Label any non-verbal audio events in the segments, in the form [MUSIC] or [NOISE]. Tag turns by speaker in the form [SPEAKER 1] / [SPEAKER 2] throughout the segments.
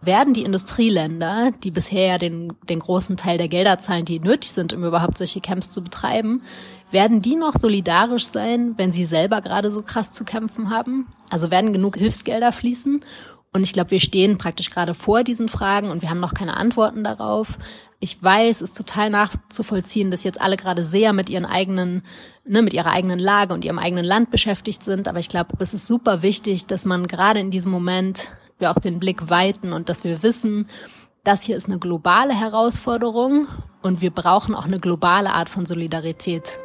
[SPEAKER 1] werden die Industrieländer, die bisher ja den, den großen Teil der Gelder zahlen, die nötig sind, um überhaupt solche Camps zu betreiben, werden die noch solidarisch sein, wenn sie selber gerade so krass zu kämpfen haben? Also werden genug Hilfsgelder fließen? Und ich glaube, wir stehen praktisch gerade vor diesen Fragen und wir haben noch keine Antworten darauf. Ich weiß, es ist total nachzuvollziehen, dass jetzt alle gerade sehr mit ihren eigenen, ne, mit ihrer eigenen Lage und ihrem eigenen Land beschäftigt sind. Aber ich glaube, es ist super wichtig, dass man gerade in diesem Moment wir auch den Blick weiten und dass wir wissen, das hier ist eine globale Herausforderung und wir brauchen auch eine globale Art von Solidarität.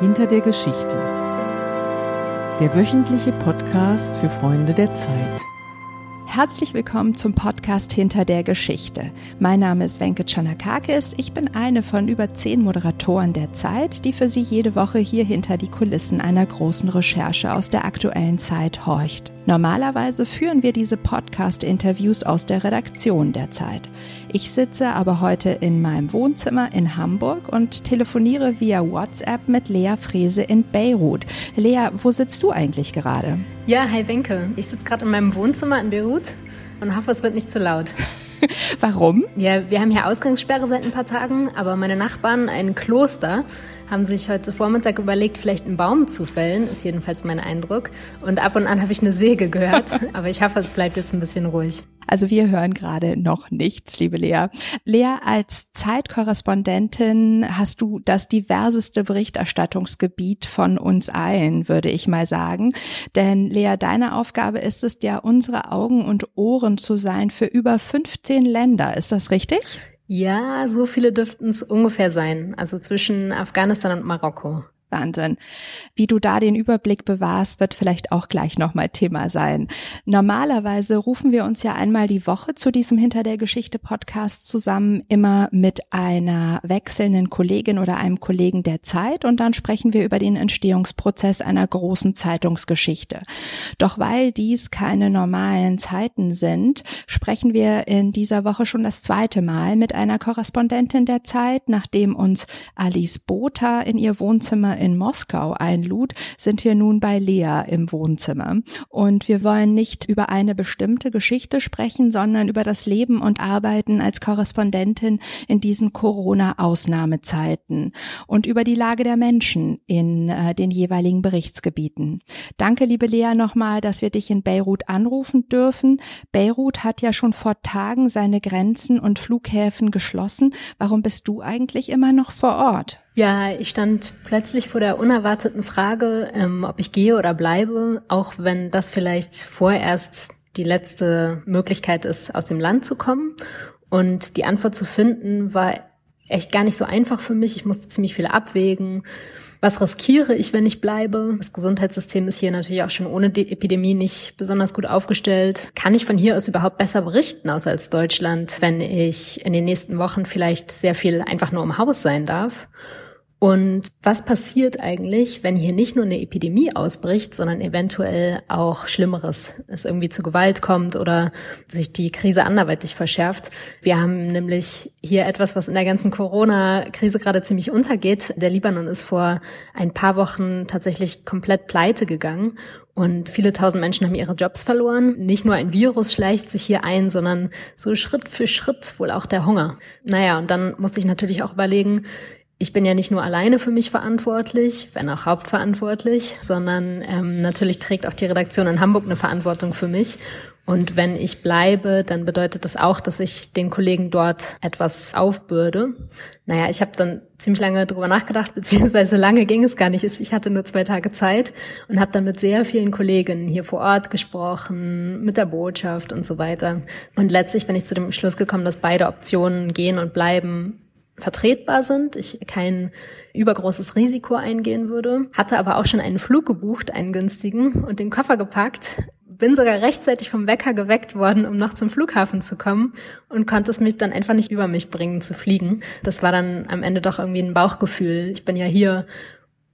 [SPEAKER 2] Hinter der Geschichte. Der wöchentliche Podcast für Freunde der Zeit.
[SPEAKER 3] Herzlich willkommen zum Podcast Hinter der Geschichte. Mein Name ist Wenke Chanakakis. Ich bin eine von über zehn Moderatoren der Zeit, die für Sie jede Woche hier hinter die Kulissen einer großen Recherche aus der aktuellen Zeit horcht. Normalerweise führen wir diese Podcast-Interviews aus der Redaktion der Zeit. Ich sitze aber heute in meinem Wohnzimmer in Hamburg und telefoniere via WhatsApp mit Lea Frese in Beirut. Lea, wo sitzt du eigentlich gerade?
[SPEAKER 1] Ja, hi Wenke. Ich sitze gerade in meinem Wohnzimmer in Beirut und hoffe, es wird nicht zu laut. [LAUGHS]
[SPEAKER 3] Warum?
[SPEAKER 1] Ja, wir haben hier Ausgangssperre seit ein paar Tagen, aber meine Nachbarn, ein Kloster, haben sich heute Vormittag überlegt, vielleicht einen Baum zu fällen, ist jedenfalls mein Eindruck. Und ab und an habe ich eine Säge gehört, [LAUGHS] aber ich hoffe, es bleibt jetzt ein bisschen ruhig.
[SPEAKER 3] Also wir hören gerade noch nichts, liebe Lea. Lea, als Zeitkorrespondentin hast du das diverseste Berichterstattungsgebiet von uns allen, würde ich mal sagen. Denn Lea, deine Aufgabe ist es ja, unsere Augen und Ohren zu sein für über 15 Länder. Ist das richtig?
[SPEAKER 1] Ja, so viele dürften es ungefähr sein. Also zwischen Afghanistan und Marokko.
[SPEAKER 3] Wahnsinn. Wie du da den Überblick bewahrst, wird vielleicht auch gleich nochmal Thema sein. Normalerweise rufen wir uns ja einmal die Woche zu diesem Hinter der Geschichte Podcast zusammen, immer mit einer wechselnden Kollegin oder einem Kollegen der Zeit und dann sprechen wir über den Entstehungsprozess einer großen Zeitungsgeschichte. Doch weil dies keine normalen Zeiten sind, sprechen wir in dieser Woche schon das zweite Mal mit einer Korrespondentin der Zeit, nachdem uns Alice Botha in ihr Wohnzimmer in Moskau einlud, sind wir nun bei Lea im Wohnzimmer. Und wir wollen nicht über eine bestimmte Geschichte sprechen, sondern über das Leben und Arbeiten als Korrespondentin in diesen Corona-Ausnahmezeiten und über die Lage der Menschen in äh, den jeweiligen Berichtsgebieten. Danke, liebe Lea, nochmal, dass wir dich in Beirut anrufen dürfen. Beirut hat ja schon vor Tagen seine Grenzen und Flughäfen geschlossen. Warum bist du eigentlich immer noch vor Ort?
[SPEAKER 1] Ja, ich stand plötzlich vor der unerwarteten Frage, ähm, ob ich gehe oder bleibe, auch wenn das vielleicht vorerst die letzte Möglichkeit ist, aus dem Land zu kommen. Und die Antwort zu finden war echt gar nicht so einfach für mich. Ich musste ziemlich viel abwägen. Was riskiere ich, wenn ich bleibe? Das Gesundheitssystem ist hier natürlich auch schon ohne die Epidemie nicht besonders gut aufgestellt. Kann ich von hier aus überhaupt besser berichten, außer als Deutschland, wenn ich in den nächsten Wochen vielleicht sehr viel einfach nur im Haus sein darf? Und was passiert eigentlich, wenn hier nicht nur eine Epidemie ausbricht, sondern eventuell auch Schlimmeres, es irgendwie zu Gewalt kommt oder sich die Krise anderweitig verschärft? Wir haben nämlich hier etwas, was in der ganzen Corona-Krise gerade ziemlich untergeht. Der Libanon ist vor ein paar Wochen tatsächlich komplett pleite gegangen und viele tausend Menschen haben ihre Jobs verloren. Nicht nur ein Virus schleicht sich hier ein, sondern so Schritt für Schritt wohl auch der Hunger. Naja, und dann musste ich natürlich auch überlegen, ich bin ja nicht nur alleine für mich verantwortlich, wenn auch hauptverantwortlich, sondern ähm, natürlich trägt auch die Redaktion in Hamburg eine Verantwortung für mich. Und wenn ich bleibe, dann bedeutet das auch, dass ich den Kollegen dort etwas aufbürde. Naja, ich habe dann ziemlich lange drüber nachgedacht, [LAUGHS] beziehungsweise lange ging es gar nicht. Ich hatte nur zwei Tage Zeit und habe dann mit sehr vielen Kolleginnen hier vor Ort gesprochen, mit der Botschaft und so weiter. Und letztlich bin ich zu dem Schluss gekommen, dass beide Optionen gehen und bleiben vertretbar sind, ich kein übergroßes Risiko eingehen würde, hatte aber auch schon einen Flug gebucht, einen günstigen und den Koffer gepackt, bin sogar rechtzeitig vom Wecker geweckt worden, um noch zum Flughafen zu kommen und konnte es mich dann einfach nicht über mich bringen zu fliegen. Das war dann am Ende doch irgendwie ein Bauchgefühl. Ich bin ja hier,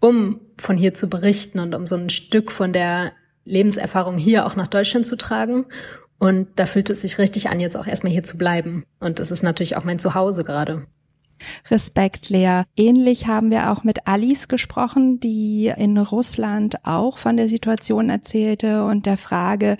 [SPEAKER 1] um von hier zu berichten und um so ein Stück von der Lebenserfahrung hier auch nach Deutschland zu tragen. Und da fühlt es sich richtig an, jetzt auch erstmal hier zu bleiben. Und das ist natürlich auch mein Zuhause gerade.
[SPEAKER 3] Respekt, Lea. Ähnlich haben wir auch mit Alice gesprochen, die in Russland auch von der Situation erzählte und der Frage,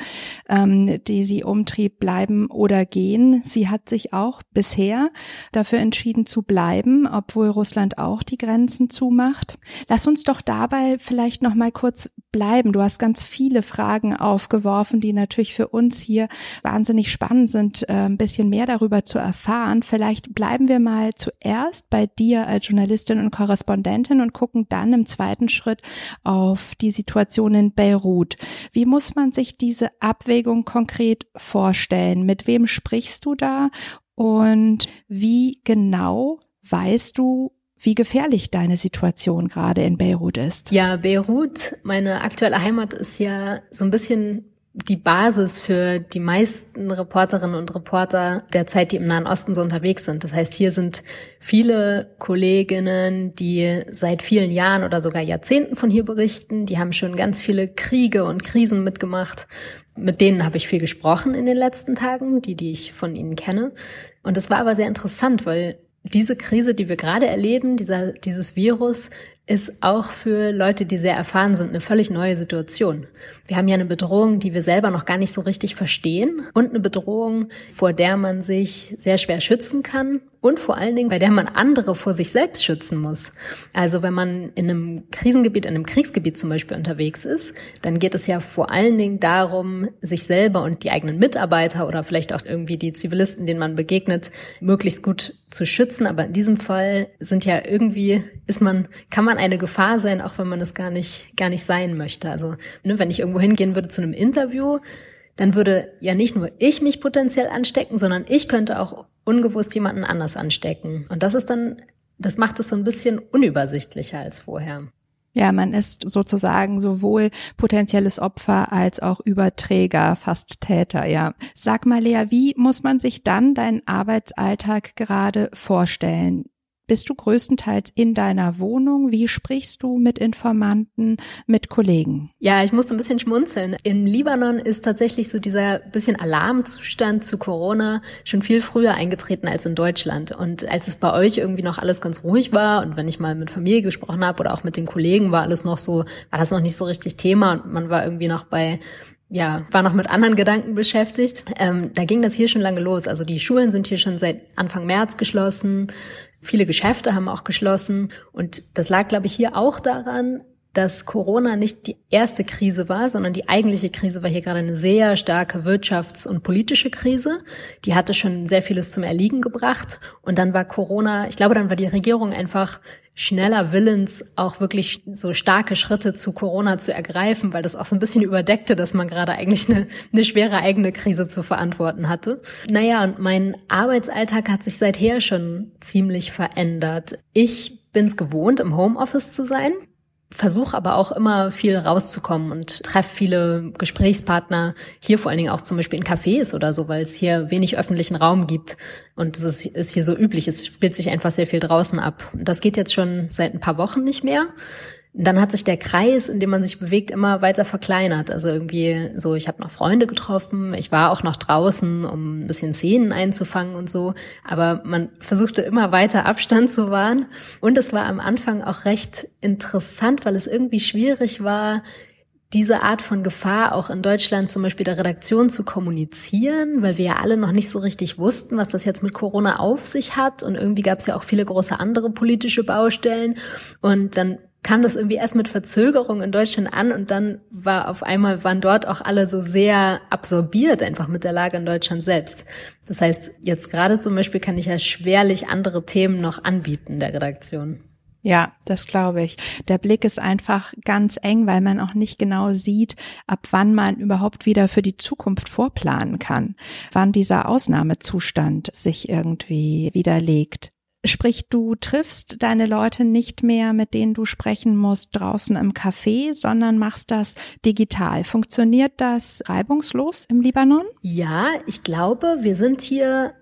[SPEAKER 3] ähm, die sie umtrieb, bleiben oder gehen. Sie hat sich auch bisher dafür entschieden zu bleiben, obwohl Russland auch die Grenzen zumacht. Lass uns doch dabei vielleicht noch mal kurz bleiben. Du hast ganz viele Fragen aufgeworfen, die natürlich für uns hier wahnsinnig spannend sind, äh, ein bisschen mehr darüber zu erfahren. Vielleicht bleiben wir mal zuerst bei dir als Journalistin und Korrespondentin und gucken dann im zweiten Schritt auf die Situation in Beirut. Wie muss man sich diese Abwägung konkret vorstellen? Mit wem sprichst du da? Und wie genau weißt du, wie gefährlich deine Situation gerade in Beirut ist.
[SPEAKER 1] Ja, Beirut, meine aktuelle Heimat ist ja so ein bisschen die Basis für die meisten Reporterinnen und Reporter der Zeit, die im Nahen Osten so unterwegs sind. Das heißt, hier sind viele Kolleginnen, die seit vielen Jahren oder sogar Jahrzehnten von hier berichten. Die haben schon ganz viele Kriege und Krisen mitgemacht. Mit denen habe ich viel gesprochen in den letzten Tagen, die, die ich von ihnen kenne. Und das war aber sehr interessant, weil diese Krise, die wir gerade erleben, dieser, dieses Virus, ist auch für Leute, die sehr erfahren sind, eine völlig neue Situation. Wir haben ja eine Bedrohung, die wir selber noch gar nicht so richtig verstehen und eine Bedrohung, vor der man sich sehr schwer schützen kann und vor allen Dingen, bei der man andere vor sich selbst schützen muss. Also wenn man in einem Krisengebiet, in einem Kriegsgebiet zum Beispiel unterwegs ist, dann geht es ja vor allen Dingen darum, sich selber und die eigenen Mitarbeiter oder vielleicht auch irgendwie die Zivilisten, denen man begegnet, möglichst gut zu schützen. Aber in diesem Fall sind ja irgendwie, ist man, kann man eine Gefahr sein, auch wenn man es gar nicht, gar nicht sein möchte. Also, ne, wenn ich irgendwo hingehen würde zu einem Interview, dann würde ja nicht nur ich mich potenziell anstecken, sondern ich könnte auch ungewusst jemanden anders anstecken. Und das ist dann, das macht es so ein bisschen unübersichtlicher als vorher.
[SPEAKER 3] Ja, man ist sozusagen sowohl potenzielles Opfer als auch Überträger, fast Täter, ja. Sag mal, Lea, wie muss man sich dann deinen Arbeitsalltag gerade vorstellen? Bist du größtenteils in deiner Wohnung? Wie sprichst du mit Informanten, mit Kollegen?
[SPEAKER 1] Ja, ich musste ein bisschen schmunzeln. Im Libanon ist tatsächlich so dieser bisschen Alarmzustand zu Corona schon viel früher eingetreten als in Deutschland. Und als es bei euch irgendwie noch alles ganz ruhig war und wenn ich mal mit Familie gesprochen habe oder auch mit den Kollegen, war alles noch so, war das noch nicht so richtig Thema und man war irgendwie noch bei ja, war noch mit anderen Gedanken beschäftigt. Ähm, da ging das hier schon lange los. Also die Schulen sind hier schon seit Anfang März geschlossen. Viele Geschäfte haben auch geschlossen. Und das lag, glaube ich, hier auch daran, dass Corona nicht die erste Krise war, sondern die eigentliche Krise war hier gerade eine sehr starke wirtschafts- und politische Krise. Die hatte schon sehr vieles zum Erliegen gebracht. Und dann war Corona, ich glaube, dann war die Regierung einfach schneller willens, auch wirklich so starke Schritte zu Corona zu ergreifen, weil das auch so ein bisschen überdeckte, dass man gerade eigentlich eine, eine schwere eigene Krise zu verantworten hatte. Naja, und mein Arbeitsalltag hat sich seither schon ziemlich verändert. Ich bin es gewohnt, im Homeoffice zu sein versuche aber auch immer viel rauszukommen und treffe viele Gesprächspartner, hier vor allen Dingen auch zum Beispiel in Cafés oder so, weil es hier wenig öffentlichen Raum gibt. Und das ist, hier so üblich. Es spielt sich einfach sehr viel draußen ab. Das geht jetzt schon seit ein paar Wochen nicht mehr dann hat sich der Kreis, in dem man sich bewegt, immer weiter verkleinert. Also irgendwie so, ich habe noch Freunde getroffen, ich war auch noch draußen, um ein bisschen Szenen einzufangen und so, aber man versuchte immer weiter Abstand zu wahren. Und es war am Anfang auch recht interessant, weil es irgendwie schwierig war, diese Art von Gefahr auch in Deutschland zum Beispiel der Redaktion zu kommunizieren, weil wir ja alle noch nicht so richtig wussten, was das jetzt mit Corona auf sich hat. Und irgendwie gab es ja auch viele große andere politische Baustellen. Und dann kam das irgendwie erst mit Verzögerung in Deutschland an und dann war auf einmal, waren dort auch alle so sehr absorbiert einfach mit der Lage in Deutschland selbst. Das heißt, jetzt gerade zum Beispiel kann ich ja schwerlich andere Themen noch anbieten der Redaktion.
[SPEAKER 3] Ja, das glaube ich. Der Blick ist einfach ganz eng, weil man auch nicht genau sieht, ab wann man überhaupt wieder für die Zukunft vorplanen kann, wann dieser Ausnahmezustand sich irgendwie widerlegt. Sprich, du triffst deine Leute nicht mehr, mit denen du sprechen musst, draußen im Café, sondern machst das digital. Funktioniert das reibungslos im Libanon?
[SPEAKER 1] Ja, ich glaube, wir sind hier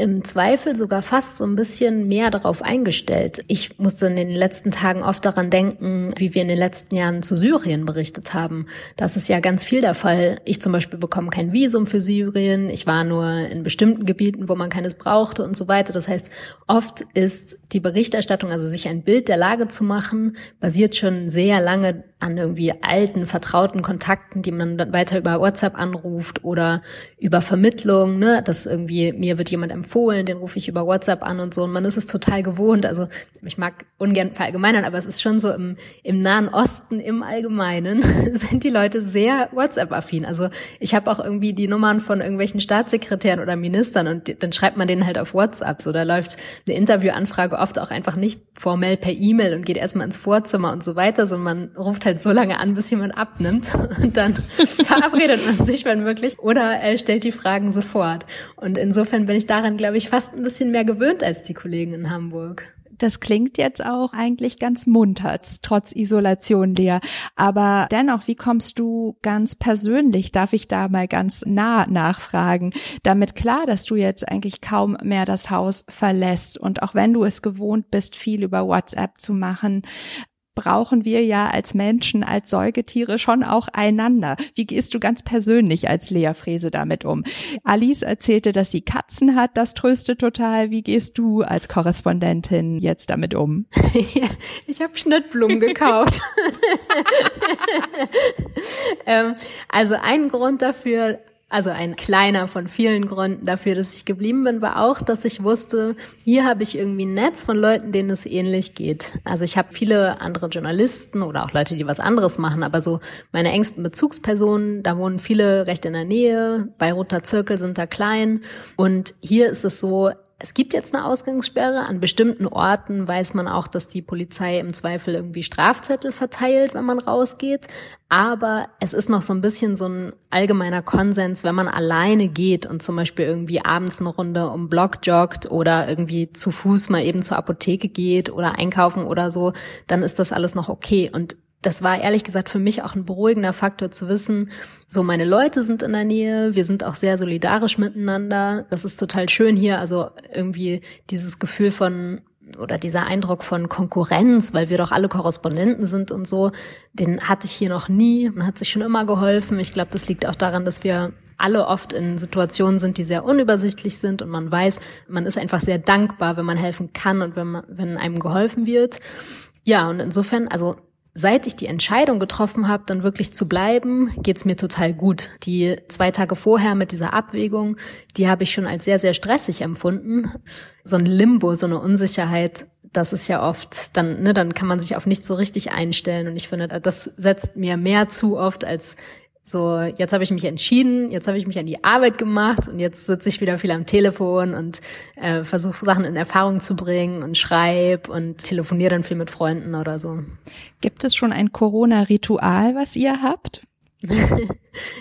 [SPEAKER 1] im Zweifel sogar fast so ein bisschen mehr darauf eingestellt. Ich musste in den letzten Tagen oft daran denken, wie wir in den letzten Jahren zu Syrien berichtet haben. Das ist ja ganz viel der Fall. Ich zum Beispiel bekomme kein Visum für Syrien. Ich war nur in bestimmten Gebieten, wo man keines brauchte und so weiter. Das heißt, oft ist die Berichterstattung, also sich ein Bild der Lage zu machen, basiert schon sehr lange an irgendwie alten, vertrauten Kontakten, die man dann weiter über WhatsApp anruft oder über Vermittlung, ne, dass irgendwie mir wird jemand empfohlen, den rufe ich über WhatsApp an und so und man ist es total gewohnt. Also ich mag ungern verallgemeinern, aber es ist schon so im, im Nahen Osten im Allgemeinen [LAUGHS] sind die Leute sehr WhatsApp-affin. Also ich habe auch irgendwie die Nummern von irgendwelchen Staatssekretären oder Ministern und dann schreibt man denen halt auf WhatsApp. So, da läuft eine Interviewanfrage oft auch einfach nicht formell per E-Mail und geht erstmal ins Vorzimmer und so weiter, sondern man ruft halt halt so lange an, bis jemand abnimmt. Und dann [LAUGHS] verabredet man sich, wenn möglich, oder er stellt die Fragen sofort. Und insofern bin ich daran, glaube ich, fast ein bisschen mehr gewöhnt als die Kollegen in Hamburg.
[SPEAKER 3] Das klingt jetzt auch eigentlich ganz munter, trotz Isolation, Lea. Aber dennoch, wie kommst du ganz persönlich, darf ich da mal ganz nah nachfragen, damit klar, dass du jetzt eigentlich kaum mehr das Haus verlässt und auch wenn du es gewohnt bist, viel über WhatsApp zu machen, brauchen wir ja als Menschen, als Säugetiere schon auch einander. Wie gehst du ganz persönlich als Lea Frese damit um? Alice erzählte, dass sie Katzen hat, das tröstet total. Wie gehst du als Korrespondentin jetzt damit um? [LAUGHS]
[SPEAKER 1] ich habe Schnittblumen gekauft. [LAUGHS] [LAUGHS] ähm, also ein Grund dafür, also ein kleiner von vielen Gründen dafür, dass ich geblieben bin, war auch, dass ich wusste, hier habe ich irgendwie ein Netz von Leuten, denen es ähnlich geht. Also ich habe viele andere Journalisten oder auch Leute, die was anderes machen, aber so meine engsten Bezugspersonen, da wohnen viele recht in der Nähe, bei Roter Zirkel sind da klein und hier ist es so, es gibt jetzt eine Ausgangssperre. An bestimmten Orten weiß man auch, dass die Polizei im Zweifel irgendwie Strafzettel verteilt, wenn man rausgeht. Aber es ist noch so ein bisschen so ein allgemeiner Konsens, wenn man alleine geht und zum Beispiel irgendwie abends eine Runde um Block joggt oder irgendwie zu Fuß mal eben zur Apotheke geht oder einkaufen oder so, dann ist das alles noch okay. Und das war ehrlich gesagt für mich auch ein beruhigender Faktor zu wissen, so meine Leute sind in der Nähe, wir sind auch sehr solidarisch miteinander. Das ist total schön hier, also irgendwie dieses Gefühl von oder dieser Eindruck von Konkurrenz, weil wir doch alle Korrespondenten sind und so, den hatte ich hier noch nie. Man hat sich schon immer geholfen. Ich glaube, das liegt auch daran, dass wir alle oft in Situationen sind, die sehr unübersichtlich sind und man weiß, man ist einfach sehr dankbar, wenn man helfen kann und wenn, man, wenn einem geholfen wird. Ja, und insofern, also Seit ich die Entscheidung getroffen habe, dann wirklich zu bleiben, geht's mir total gut. Die zwei Tage vorher mit dieser Abwägung, die habe ich schon als sehr, sehr stressig empfunden. So ein Limbo, so eine Unsicherheit, das ist ja oft, dann, ne, dann kann man sich auf nicht so richtig einstellen. Und ich finde, das setzt mir mehr zu oft als so, jetzt habe ich mich entschieden, jetzt habe ich mich an die Arbeit gemacht und jetzt sitze ich wieder viel am Telefon und äh, versuche Sachen in Erfahrung zu bringen und schreib und telefoniere dann viel mit Freunden oder so.
[SPEAKER 3] Gibt es schon ein Corona-Ritual, was ihr habt? [LAUGHS]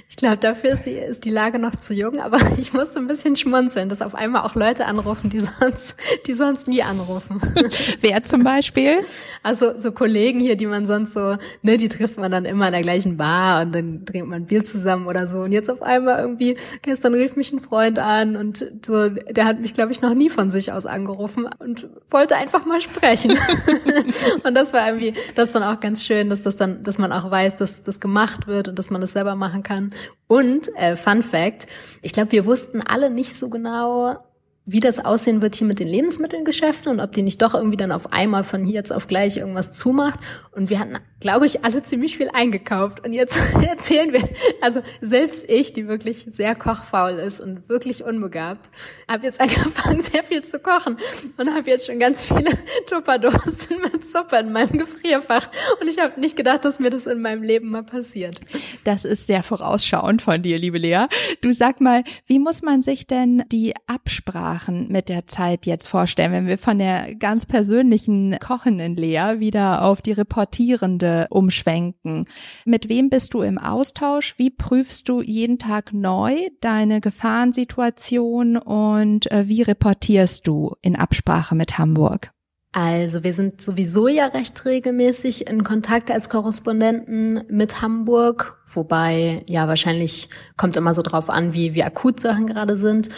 [SPEAKER 1] ich glaube, dafür ist die, ist die Lage noch zu jung, aber [LAUGHS] ich musste ein bisschen schmunzeln, dass auf einmal auch Leute anrufen, die sonst, die sonst nie anrufen. [LAUGHS]
[SPEAKER 3] Wer zum Beispiel?
[SPEAKER 1] Also so Kollegen hier, die man sonst so, ne, die trifft man dann immer in der gleichen Bar und dann trinkt man Bier zusammen oder so. Und jetzt auf einmal irgendwie, gestern rief mich ein Freund an und so, der hat mich, glaube ich, noch nie von sich aus angerufen und wollte einfach mal sprechen. [LAUGHS] und das war irgendwie, das ist dann auch ganz schön, dass das dann, dass man auch weiß, dass das gemacht wird und dass man es selber machen kann. Und äh, Fun Fact, ich glaube, wir wussten alle nicht so genau, wie das aussehen wird hier mit den Lebensmittelgeschäften und ob die nicht doch irgendwie dann auf einmal von hier jetzt auf gleich irgendwas zumacht. Und wir hatten, glaube ich, alle ziemlich viel eingekauft. Und jetzt [LAUGHS] erzählen wir, also selbst ich, die wirklich sehr kochfaul ist und wirklich unbegabt, habe jetzt [LAUGHS] angefangen, sehr viel zu kochen und habe jetzt schon ganz viele [LAUGHS] Tupperdosen mit Suppe in meinem Gefrierfach. Und ich habe nicht gedacht, dass mir das in meinem Leben mal passiert.
[SPEAKER 3] Das ist sehr vorausschauend von dir, liebe Lea. Du sag mal, wie muss man sich denn die Absprache Sachen mit der Zeit jetzt vorstellen, wenn wir von der ganz persönlichen kochenden Lea wieder auf die reportierende umschwenken? Mit wem bist du im Austausch? Wie prüfst du jeden Tag neu deine Gefahrensituation und äh, wie reportierst du in Absprache mit Hamburg?
[SPEAKER 1] Also wir sind sowieso ja recht regelmäßig in Kontakt als Korrespondenten mit Hamburg, wobei ja wahrscheinlich kommt immer so drauf an, wie, wie akut Sachen gerade sind.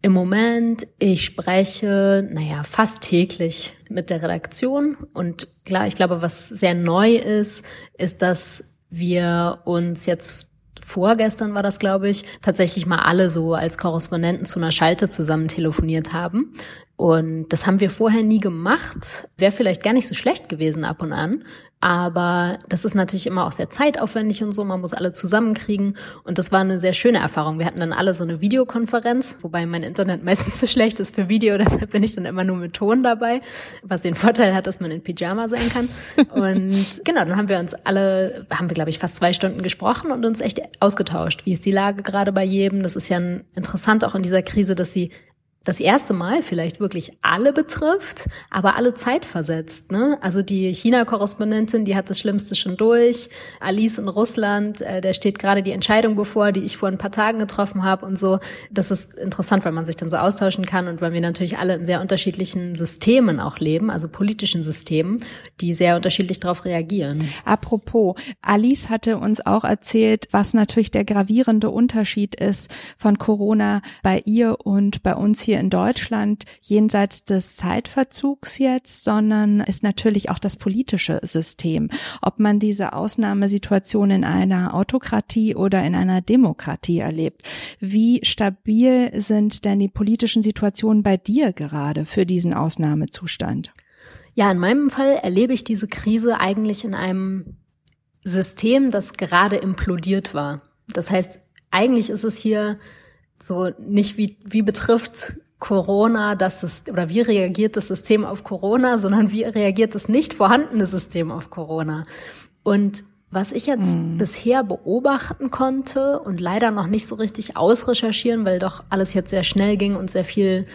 [SPEAKER 1] Im Moment, ich spreche, naja, fast täglich mit der Redaktion und klar, ich glaube, was sehr neu ist, ist, dass wir uns jetzt vorgestern war das, glaube ich, tatsächlich mal alle so als Korrespondenten zu einer Schalte zusammen telefoniert haben. Und das haben wir vorher nie gemacht. Wäre vielleicht gar nicht so schlecht gewesen ab und an. Aber das ist natürlich immer auch sehr zeitaufwendig und so. Man muss alle zusammenkriegen. Und das war eine sehr schöne Erfahrung. Wir hatten dann alle so eine Videokonferenz, wobei mein Internet [LAUGHS] meistens zu schlecht ist für Video. [LAUGHS] Deshalb bin ich dann immer nur mit Ton dabei. Was den Vorteil hat, dass man in Pyjama sein kann. Und [LAUGHS] genau, dann haben wir uns alle, haben wir glaube ich fast zwei Stunden gesprochen und uns echt ausgetauscht. Wie ist die Lage gerade bei jedem? Das ist ja interessant auch in dieser Krise, dass sie das erste Mal vielleicht wirklich alle betrifft, aber alle zeitversetzt. Ne? Also die China-Korrespondentin, die hat das Schlimmste schon durch. Alice in Russland, äh, der steht gerade die Entscheidung bevor, die ich vor ein paar Tagen getroffen habe und so. Das ist interessant, weil man sich dann so austauschen kann und weil wir natürlich alle in sehr unterschiedlichen Systemen auch leben, also politischen Systemen, die sehr unterschiedlich darauf reagieren.
[SPEAKER 3] Apropos, Alice hatte uns auch erzählt, was natürlich der gravierende Unterschied ist von Corona bei ihr und bei uns hier in Deutschland jenseits des Zeitverzugs jetzt, sondern ist natürlich auch das politische System. Ob man diese Ausnahmesituation in einer Autokratie oder in einer Demokratie erlebt. Wie stabil sind denn die politischen Situationen bei dir gerade für diesen Ausnahmezustand?
[SPEAKER 1] Ja, in meinem Fall erlebe ich diese Krise eigentlich in einem System, das gerade implodiert war. Das heißt, eigentlich ist es hier so nicht wie, wie betrifft Corona das ist, oder wie reagiert das System auf Corona, sondern wie reagiert das nicht vorhandene System auf Corona. Und was ich jetzt mhm. bisher beobachten konnte und leider noch nicht so richtig ausrecherchieren, weil doch alles jetzt sehr schnell ging und sehr viel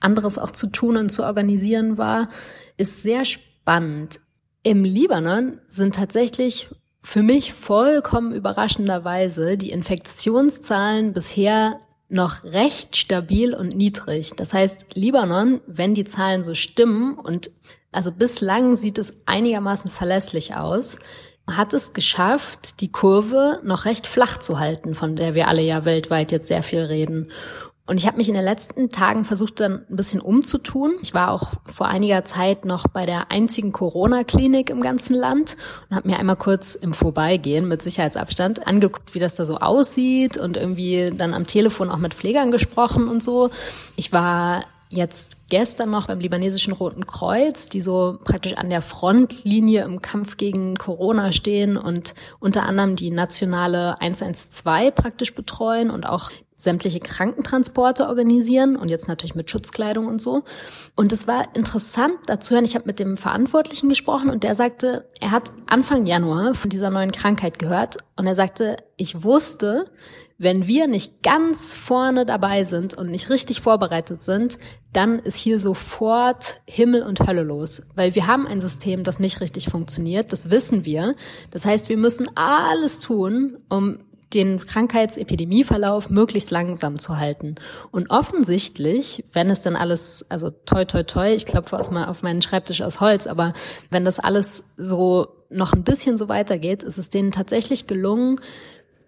[SPEAKER 1] anderes auch zu tun und zu organisieren war, ist sehr spannend. Im Libanon sind tatsächlich für mich vollkommen überraschenderweise die Infektionszahlen bisher noch recht stabil und niedrig. Das heißt, Libanon, wenn die Zahlen so stimmen und also bislang sieht es einigermaßen verlässlich aus, hat es geschafft, die Kurve noch recht flach zu halten, von der wir alle ja weltweit jetzt sehr viel reden. Und ich habe mich in den letzten Tagen versucht, dann ein bisschen umzutun. Ich war auch vor einiger Zeit noch bei der einzigen Corona-Klinik im ganzen Land und habe mir einmal kurz im Vorbeigehen mit Sicherheitsabstand angeguckt, wie das da so aussieht und irgendwie dann am Telefon auch mit Pflegern gesprochen und so. Ich war jetzt gestern noch beim libanesischen Roten Kreuz, die so praktisch an der Frontlinie im Kampf gegen Corona stehen und unter anderem die nationale 112 praktisch betreuen und auch sämtliche Krankentransporte organisieren und jetzt natürlich mit Schutzkleidung und so. Und es war interessant dazu hören, ich habe mit dem Verantwortlichen gesprochen und der sagte, er hat Anfang Januar von dieser neuen Krankheit gehört und er sagte, ich wusste, wenn wir nicht ganz vorne dabei sind und nicht richtig vorbereitet sind, dann ist hier sofort Himmel und Hölle los, weil wir haben ein System, das nicht richtig funktioniert, das wissen wir. Das heißt, wir müssen alles tun, um den Krankheitsepidemieverlauf möglichst langsam zu halten. Und offensichtlich, wenn es dann alles, also toi toi toi, ich klopfe erstmal auf meinen Schreibtisch aus Holz, aber wenn das alles so noch ein bisschen so weitergeht, ist es denen tatsächlich gelungen,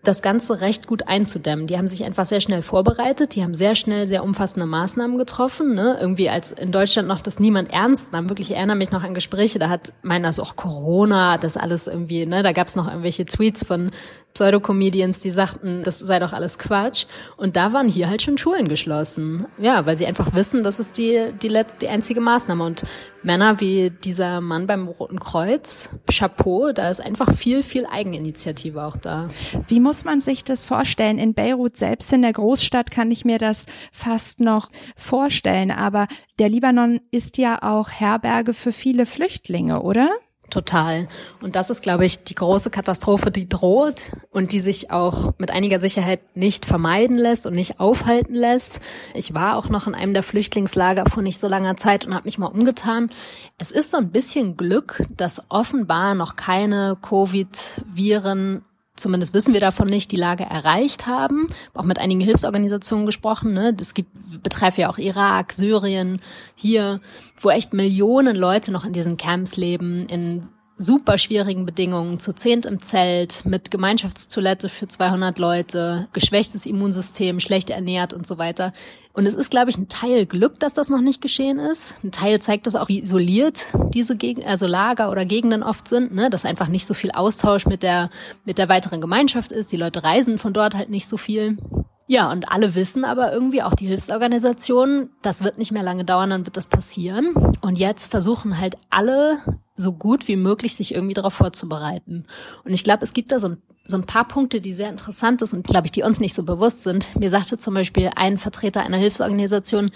[SPEAKER 1] das Ganze recht gut einzudämmen. Die haben sich einfach sehr schnell vorbereitet, die haben sehr schnell sehr umfassende Maßnahmen getroffen. Ne? Irgendwie als in Deutschland noch das niemand ernst nahm. Wirklich, ich erinnere mich noch an Gespräche, da hat meiner so, auch Corona, das alles irgendwie, ne, da gab es noch irgendwelche Tweets von Pseudocomedians, die sagten, das sei doch alles Quatsch. Und da waren hier halt schon Schulen geschlossen. Ja, weil sie einfach wissen, das ist die, die, letzte, die einzige Maßnahme. Und Männer wie dieser Mann beim Roten Kreuz, Chapeau, da ist einfach viel, viel Eigeninitiative auch da.
[SPEAKER 3] Wie muss man sich das vorstellen? In Beirut selbst in der Großstadt kann ich mir das fast noch vorstellen. Aber der Libanon ist ja auch Herberge für viele Flüchtlinge, oder?
[SPEAKER 1] Total. Und das ist, glaube ich, die große Katastrophe, die droht und die sich auch mit einiger Sicherheit nicht vermeiden lässt und nicht aufhalten lässt. Ich war auch noch in einem der Flüchtlingslager vor nicht so langer Zeit und habe mich mal umgetan. Es ist so ein bisschen Glück, dass offenbar noch keine Covid-Viren zumindest wissen wir davon nicht, die Lage erreicht haben. Auch mit einigen Hilfsorganisationen gesprochen. Ne? Das gibt, betreibt ja auch Irak, Syrien, hier, wo echt Millionen Leute noch in diesen Camps leben, in super schwierigen Bedingungen, zu zehnt im Zelt, mit Gemeinschaftstoilette für 200 Leute, geschwächtes Immunsystem, schlecht ernährt und so weiter. Und es ist, glaube ich, ein Teil Glück, dass das noch nicht geschehen ist. Ein Teil zeigt das auch, wie isoliert diese Gegend, also Lager oder Gegenden oft sind, ne? dass einfach nicht so viel Austausch mit der, mit der weiteren Gemeinschaft ist. Die Leute reisen von dort halt nicht so viel. Ja, und alle wissen aber irgendwie, auch die Hilfsorganisationen, das wird nicht mehr lange dauern, dann wird das passieren. Und jetzt versuchen halt alle so gut wie möglich sich irgendwie darauf vorzubereiten. Und ich glaube, es gibt da so ein, so ein paar Punkte, die sehr interessant sind und, glaube ich, die uns nicht so bewusst sind. Mir sagte zum Beispiel ein Vertreter einer Hilfsorganisation,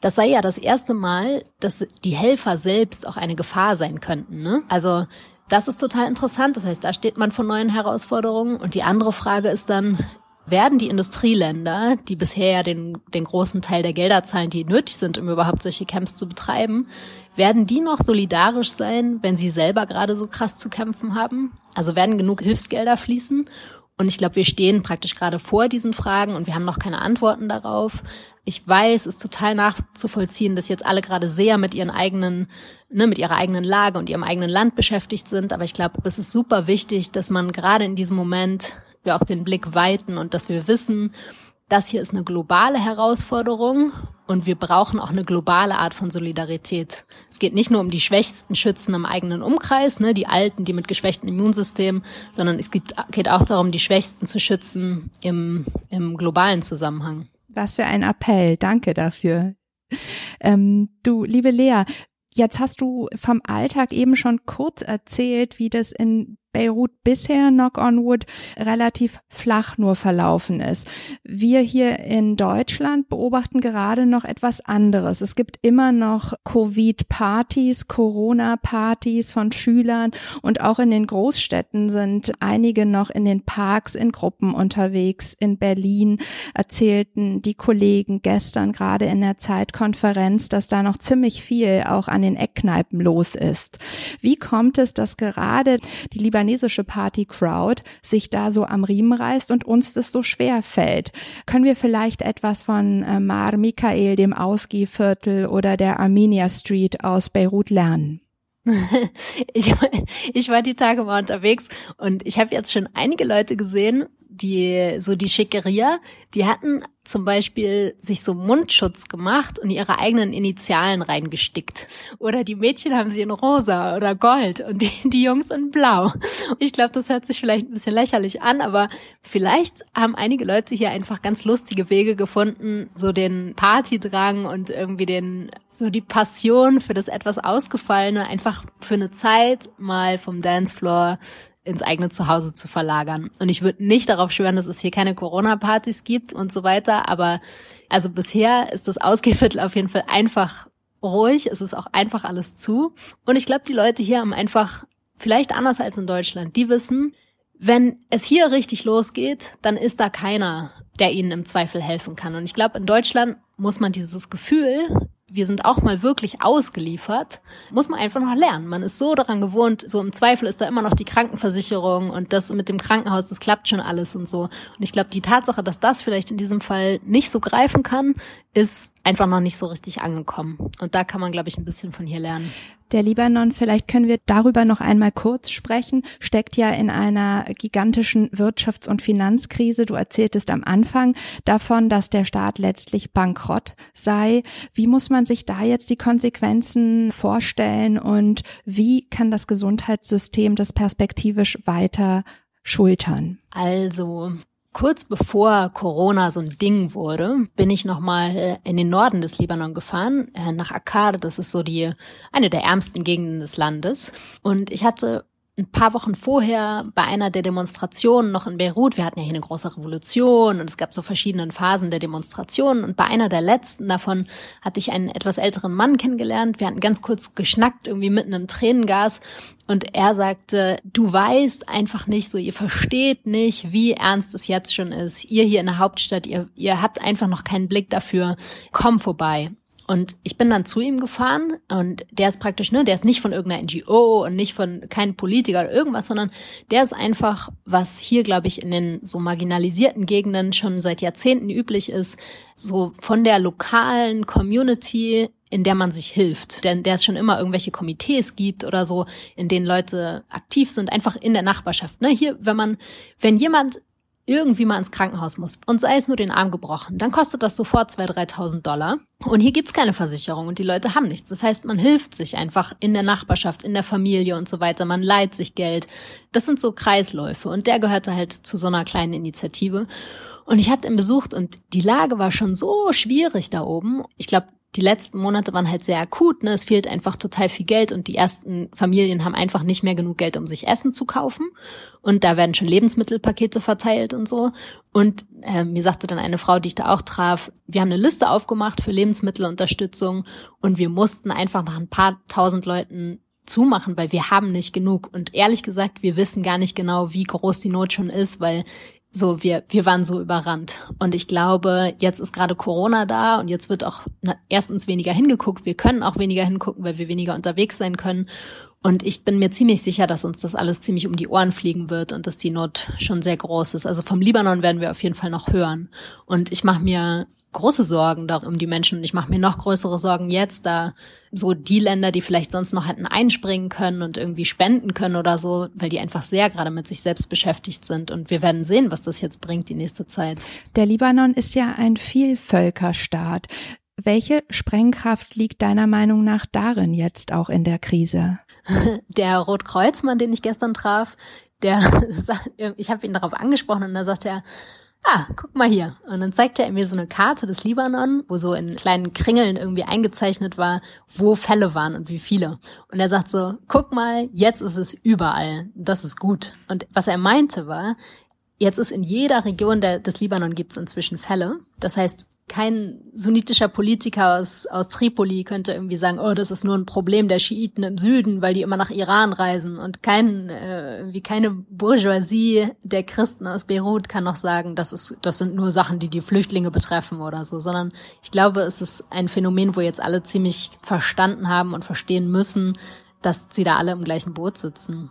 [SPEAKER 1] das sei ja das erste Mal, dass die Helfer selbst auch eine Gefahr sein könnten. Ne? Also das ist total interessant. Das heißt, da steht man vor neuen Herausforderungen. Und die andere Frage ist dann, werden die Industrieländer, die bisher ja den, den großen Teil der Gelder zahlen, die nötig sind, um überhaupt solche Camps zu betreiben, werden die noch solidarisch sein, wenn sie selber gerade so krass zu kämpfen haben? Also werden genug Hilfsgelder fließen? Und ich glaube, wir stehen praktisch gerade vor diesen Fragen und wir haben noch keine Antworten darauf. Ich weiß, es ist total nachzuvollziehen, dass jetzt alle gerade sehr mit ihren eigenen, ne, mit ihrer eigenen Lage und ihrem eigenen Land beschäftigt sind. Aber ich glaube, es ist super wichtig, dass man gerade in diesem Moment wir auch den Blick weiten und dass wir wissen, das hier ist eine globale Herausforderung und wir brauchen auch eine globale Art von Solidarität. Es geht nicht nur um die Schwächsten schützen im eigenen Umkreis, ne, die Alten, die mit geschwächtem Immunsystem, sondern es gibt, geht auch darum, die Schwächsten zu schützen im, im globalen Zusammenhang.
[SPEAKER 3] Was für ein Appell. Danke dafür. Ähm, du, liebe Lea, jetzt hast du vom Alltag eben schon kurz erzählt, wie das in Beirut bisher, knock on wood, relativ flach nur verlaufen ist. Wir hier in Deutschland beobachten gerade noch etwas anderes. Es gibt immer noch Covid-Partys, Corona-Partys von Schülern und auch in den Großstädten sind einige noch in den Parks in Gruppen unterwegs. In Berlin erzählten die Kollegen gestern gerade in der Zeitkonferenz, dass da noch ziemlich viel auch an den Eckkneipen los ist. Wie kommt es, dass gerade die Libanesischen libanesische Party-Crowd sich da so am Riemen reißt und uns das so schwer fällt. Können wir vielleicht etwas von äh, Mar Michael, dem Ausgehviertel oder der Armenia Street aus Beirut lernen? [LAUGHS]
[SPEAKER 1] ich, ich war die Tage mal unterwegs und ich habe jetzt schon einige Leute gesehen, die so die Schickeria, die hatten zum Beispiel sich so Mundschutz gemacht und ihre eigenen Initialen reingestickt. Oder die Mädchen haben sie in rosa oder gold und die, die Jungs in blau. Ich glaube, das hört sich vielleicht ein bisschen lächerlich an, aber vielleicht haben einige Leute hier einfach ganz lustige Wege gefunden, so den Partydrang und irgendwie den, so die Passion für das etwas Ausgefallene einfach für eine Zeit mal vom Dancefloor ins eigene Zuhause zu verlagern. Und ich würde nicht darauf schwören, dass es hier keine Corona-Partys gibt und so weiter, aber also bisher ist das Ausgehviertel auf jeden Fall einfach ruhig, es ist auch einfach alles zu. Und ich glaube, die Leute hier haben einfach, vielleicht anders als in Deutschland, die wissen, wenn es hier richtig losgeht, dann ist da keiner, der ihnen im Zweifel helfen kann. Und ich glaube, in Deutschland muss man dieses Gefühl wir sind auch mal wirklich ausgeliefert, muss man einfach noch lernen. Man ist so daran gewohnt, so im Zweifel ist da immer noch die Krankenversicherung und das mit dem Krankenhaus, das klappt schon alles und so. Und ich glaube, die Tatsache, dass das vielleicht in diesem Fall nicht so greifen kann, ist einfach noch nicht so richtig angekommen. Und da kann man, glaube ich, ein bisschen von hier lernen.
[SPEAKER 3] Der Libanon, vielleicht können wir darüber noch einmal kurz sprechen, steckt ja in einer gigantischen Wirtschafts- und Finanzkrise. Du erzähltest am Anfang davon, dass der Staat letztlich bankrott sei. Wie muss man sich da jetzt die Konsequenzen vorstellen und wie kann das Gesundheitssystem das perspektivisch weiter schultern?
[SPEAKER 1] Also, kurz bevor Corona so ein Ding wurde, bin ich nochmal äh, in den Norden des Libanon gefahren, äh, nach Akkad. Das ist so die, eine der ärmsten Gegenden des Landes. Und ich hatte ein paar Wochen vorher bei einer der Demonstrationen noch in Beirut, wir hatten ja hier eine große Revolution und es gab so verschiedene Phasen der Demonstrationen und bei einer der letzten davon hatte ich einen etwas älteren Mann kennengelernt. Wir hatten ganz kurz geschnackt, irgendwie mitten im Tränengas und er sagte, du weißt einfach nicht so, ihr versteht nicht, wie ernst es jetzt schon ist. Ihr hier in der Hauptstadt, ihr, ihr habt einfach noch keinen Blick dafür. Komm vorbei. Und ich bin dann zu ihm gefahren und der ist praktisch, ne, der ist nicht von irgendeiner NGO und nicht von keinem Politiker oder irgendwas, sondern der ist einfach, was hier, glaube ich, in den so marginalisierten Gegenden schon seit Jahrzehnten üblich ist, so von der lokalen Community in der man sich hilft, denn der es schon immer irgendwelche Komitees gibt oder so, in denen Leute aktiv sind, einfach in der Nachbarschaft. Ne? Hier, wenn man, wenn jemand irgendwie mal ins Krankenhaus muss und sei es nur den Arm gebrochen, dann kostet das sofort 2.000, 3.000 Dollar. Und hier gibt's keine Versicherung und die Leute haben nichts. Das heißt, man hilft sich einfach in der Nachbarschaft, in der Familie und so weiter. Man leiht sich Geld. Das sind so Kreisläufe und der gehörte halt zu so einer kleinen Initiative. Und ich hatte ihn besucht und die Lage war schon so schwierig da oben. Ich glaube, die letzten Monate waren halt sehr akut. Ne? Es fehlt einfach total viel Geld und die ersten Familien haben einfach nicht mehr genug Geld, um sich Essen zu kaufen. Und da werden schon Lebensmittelpakete verteilt und so. Und äh, mir sagte dann eine Frau, die ich da auch traf, wir haben eine Liste aufgemacht für Lebensmittelunterstützung und wir mussten einfach nach ein paar tausend Leuten zumachen, weil wir haben nicht genug. Und ehrlich gesagt, wir wissen gar nicht genau, wie groß die Not schon ist, weil so, wir, wir waren so überrannt. Und ich glaube, jetzt ist gerade Corona da und jetzt wird auch na, erstens weniger hingeguckt. Wir können auch weniger hingucken, weil wir weniger unterwegs sein können. Und ich bin mir ziemlich sicher, dass uns das alles ziemlich um die Ohren fliegen wird und dass die Not schon sehr groß ist. Also vom Libanon werden wir auf jeden Fall noch hören. Und ich mache mir große Sorgen um die Menschen und ich mache mir noch größere Sorgen jetzt, da so die Länder, die vielleicht sonst noch hätten einspringen können und irgendwie spenden können oder so, weil die einfach sehr gerade mit sich selbst beschäftigt sind. Und wir werden sehen, was das jetzt bringt die nächste Zeit.
[SPEAKER 3] Der Libanon ist ja ein Vielvölkerstaat. Welche Sprengkraft liegt deiner Meinung nach darin jetzt auch in der Krise? [LAUGHS]
[SPEAKER 1] Der Rotkreuzmann, den ich gestern traf, der, [LAUGHS] ich habe ihn darauf angesprochen und da sagt er, ah, guck mal hier. Und dann zeigte er mir so eine Karte des Libanon, wo so in kleinen Kringeln irgendwie eingezeichnet war, wo Fälle waren und wie viele. Und er sagt so, guck mal, jetzt ist es überall. Das ist gut. Und was er meinte war, jetzt ist in jeder Region der, des Libanon gibt es inzwischen Fälle. Das heißt, kein sunnitischer Politiker aus, aus Tripoli könnte irgendwie sagen, oh, das ist nur ein Problem der Schiiten im Süden, weil die immer nach Iran reisen. Und kein, äh, wie keine Bourgeoisie der Christen aus Beirut kann noch sagen, das ist, das sind nur Sachen, die die Flüchtlinge betreffen oder so, sondern ich glaube, es ist ein Phänomen, wo jetzt alle ziemlich verstanden haben und verstehen müssen, dass sie da alle im gleichen Boot sitzen.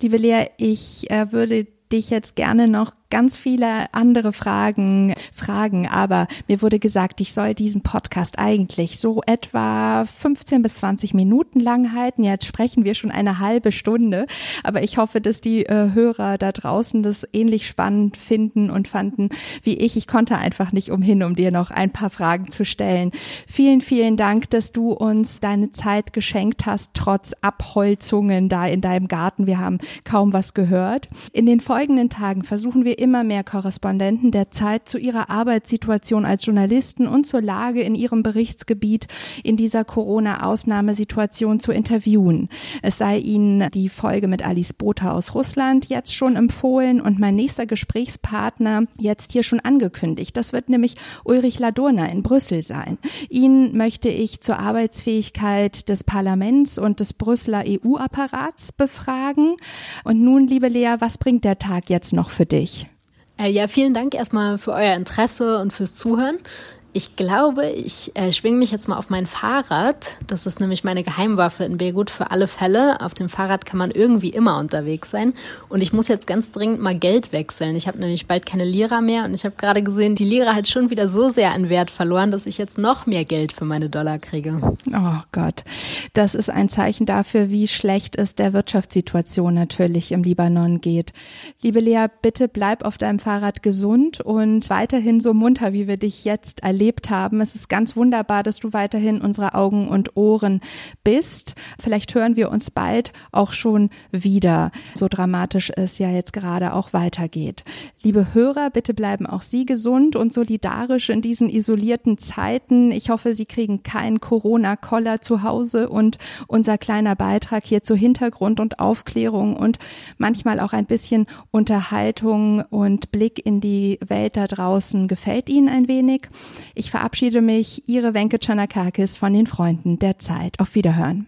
[SPEAKER 3] Liebe Lea, ich äh, würde dich jetzt gerne noch ganz viele andere Fragen fragen, aber mir wurde gesagt, ich soll diesen Podcast eigentlich so etwa 15 bis 20 Minuten lang halten. Jetzt sprechen wir schon eine halbe Stunde, aber ich hoffe, dass die äh, Hörer da draußen das ähnlich spannend finden und fanden wie ich. Ich konnte einfach nicht umhin, um dir noch ein paar Fragen zu stellen. Vielen, vielen Dank, dass du uns deine Zeit geschenkt hast, trotz Abholzungen da in deinem Garten. Wir haben kaum was gehört. In den folgenden Tagen versuchen wir immer mehr Korrespondenten der Zeit zu ihrer Arbeitssituation als Journalisten und zur Lage in ihrem Berichtsgebiet in dieser Corona-Ausnahmesituation zu interviewen. Es sei Ihnen die Folge mit Alice Botha aus Russland jetzt schon empfohlen und mein nächster Gesprächspartner jetzt hier schon angekündigt. Das wird nämlich Ulrich Ladurner in Brüssel sein. Ihn möchte ich zur Arbeitsfähigkeit des Parlaments und des Brüsseler EU-Apparats befragen. Und nun, liebe Lea, was bringt der Tag jetzt noch für dich?
[SPEAKER 1] Äh, ja, vielen Dank erstmal für euer Interesse und fürs Zuhören. Ich glaube, ich äh, schwinge mich jetzt mal auf mein Fahrrad. Das ist nämlich meine Geheimwaffe in Beirut für alle Fälle. Auf dem Fahrrad kann man irgendwie immer unterwegs sein. Und ich muss jetzt ganz dringend mal Geld wechseln. Ich habe nämlich bald keine Lira mehr und ich habe gerade gesehen, die Lira hat schon wieder so sehr an Wert verloren, dass ich jetzt noch mehr Geld für meine Dollar kriege.
[SPEAKER 3] Oh Gott, das ist ein Zeichen dafür, wie schlecht es der Wirtschaftssituation natürlich im Libanon geht. Liebe Lea, bitte bleib auf deinem Fahrrad gesund und weiterhin so munter, wie wir dich jetzt erleben erlebt haben. Es ist ganz wunderbar, dass du weiterhin unsere Augen und Ohren bist. Vielleicht hören wir uns bald auch schon wieder, so dramatisch es ja jetzt gerade auch weitergeht. Liebe Hörer, bitte bleiben auch Sie gesund und solidarisch in diesen isolierten Zeiten. Ich hoffe, Sie kriegen keinen Corona-Koller zu Hause und unser kleiner Beitrag hier zu Hintergrund und Aufklärung und manchmal auch ein bisschen Unterhaltung und Blick in die Welt da draußen gefällt Ihnen ein wenig. Ich verabschiede mich, Ihre Wenke Chanakakis von den Freunden der Zeit. Auf Wiederhören.